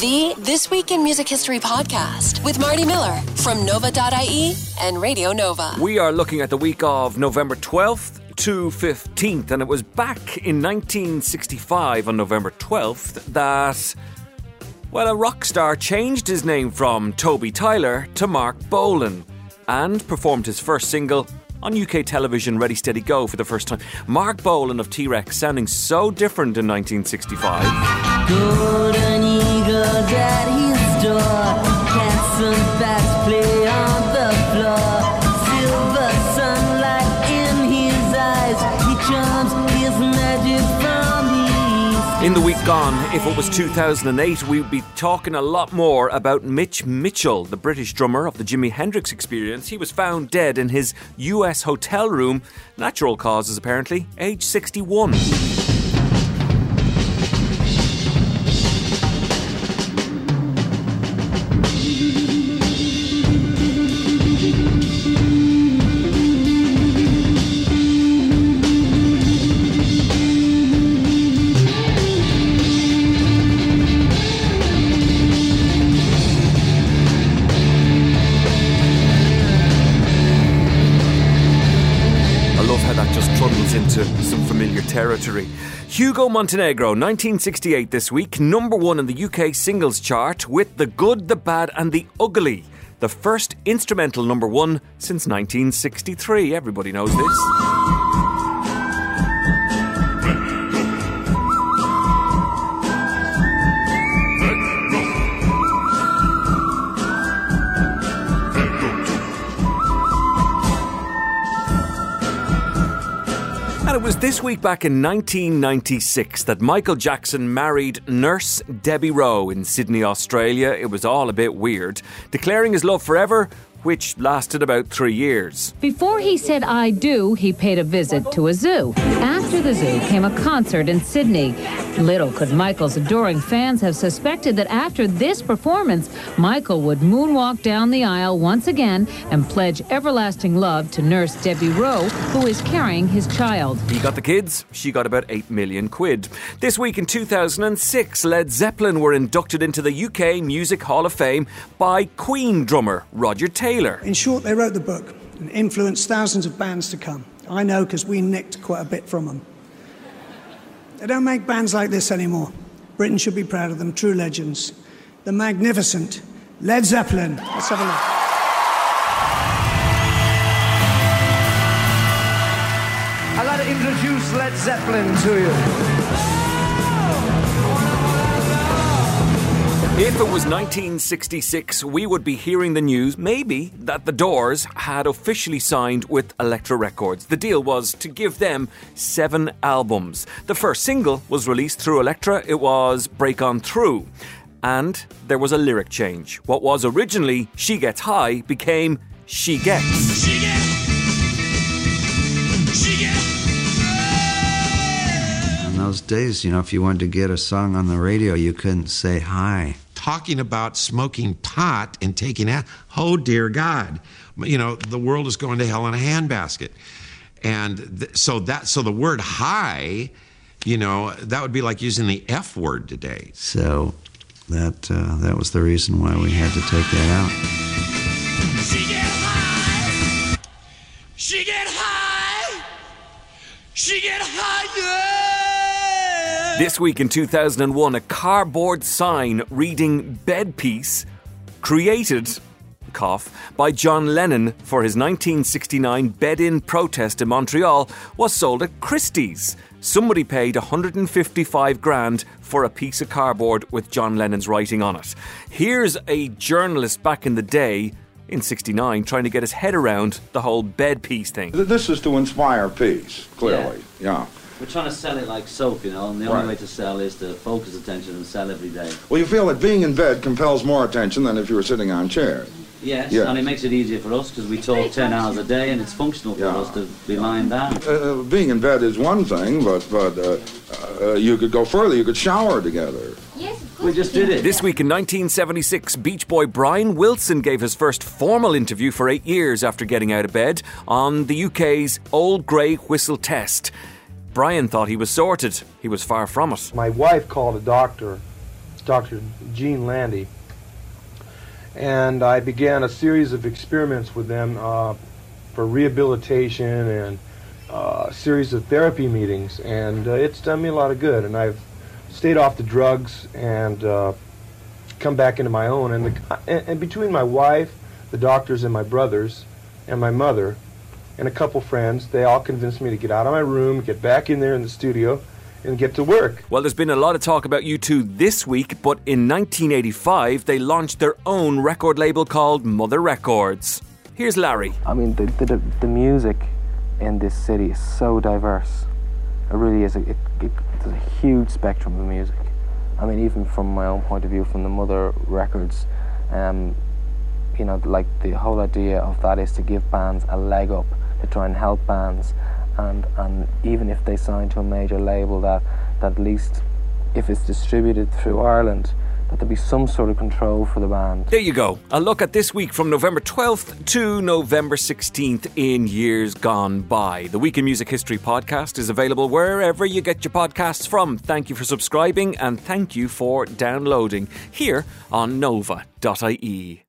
The This Week in Music History podcast with Marty Miller from Nova.ie and Radio Nova. We are looking at the week of November 12th to 15th, and it was back in 1965 on November 12th that, well, a rock star changed his name from Toby Tyler to Marc Bolan and performed his first single on UK television Ready Steady Go for the first time. Marc Bolan of T Rex sounding so different in 1965. Golden in the week gone, if it was 2008, we'd be talking a lot more about Mitch Mitchell, the British drummer of the Jimi Hendrix experience. He was found dead in his US hotel room, natural causes apparently, age 61. How that just trundles into some familiar territory. Hugo Montenegro, 1968 this week, number one in the UK singles chart with The Good, the Bad, and the Ugly. The first instrumental number one since 1963. Everybody knows this. This week back in 1996 that Michael Jackson married nurse Debbie Rowe in Sydney, Australia. It was all a bit weird, declaring his love forever, which lasted about three years. Before he said I do, he paid a visit to a zoo. After the zoo came a concert in Sydney. Little could Michael's adoring fans have suspected that after this performance, Michael would moonwalk down the aisle once again and pledge everlasting love to nurse Debbie Rowe, who is carrying his child. He got the kids, she got about 8 million quid. This week in 2006, Led Zeppelin were inducted into the UK Music Hall of Fame by Queen drummer Roger Taylor. In short, they wrote the book and influenced thousands of bands to come. I know because we nicked quite a bit from them. They don't make bands like this anymore. Britain should be proud of them, true legends. The magnificent Led Zeppelin. Let's have a look. I'd like to introduce Led Zeppelin to you. If it was 1966, we would be hearing the news, maybe, that the Doors had officially signed with Elektra Records. The deal was to give them seven albums. The first single was released through Elektra, it was Break On Through. And there was a lyric change. What was originally She Gets High became She Gets. She get, she get, In those days, you know, if you wanted to get a song on the radio, you couldn't say hi. Talking about smoking pot and taking out. Oh dear God, you know the world is going to hell in a handbasket, and th- so that so the word high, you know, that would be like using the F word today. So that uh, that was the reason why we had to take that out. she get high. She get high. She get higher. This week in 2001, a cardboard sign reading bed peace created cough by John Lennon for his 1969 bed-in protest in Montreal was sold at Christie's. Somebody paid 155 grand for a piece of cardboard with John Lennon's writing on it. Here's a journalist back in the day in 69 trying to get his head around the whole bed peace thing. This is to inspire peace, clearly. Yeah. We're trying to sell it like soap, you know, and the Right. only way to sell is to focus attention and sell every day. Well, you feel that being in bed compels more attention than if you were sitting on chairs. Yes, Yeah. and it makes it easier for us because we talk 10 hours a day and it's functional for Yeah. us to be lying down. Uh, Uh, being in bed is one thing, but but uh, uh, you could go further. You could shower together. Yes, we just did it. This week in 1976, Beach Boy Brian Wilson gave his first formal interview for eight years after getting out of bed on the UK's Old Grey Whistle test. Brian thought he was sorted. He was far from it. My wife called a doctor Dr. Gene Landy. And I began a series of experiments with them uh, for rehabilitation and uh, a series of therapy meetings. And uh, it's done me a lot of good. And I've stayed off the drugs and uh, come back into my own. And, the, and, and between my wife, the doctors, and my brothers, and my mother, and a couple friends, they all convinced me to get out of my room, get back in there in the studio, and get to work. Well, there's been a lot of talk about U2 this week, but in 1985 they launched their own record label called Mother Records. Here's Larry. I mean, the, the, the music in this city is so diverse. It really is. It, it, there's a huge spectrum of music. I mean, even from my own point of view, from the Mother Records, um, you know, like the whole idea of that is to give bands a leg up, to try and help bands and and even if they sign to a major label that that at least if it's distributed through Ireland that there be some sort of control for the band. There you go. A look at this week from November 12th to November 16th in years gone by. The Week in Music History podcast is available wherever you get your podcasts from. Thank you for subscribing and thank you for downloading here on nova.ie.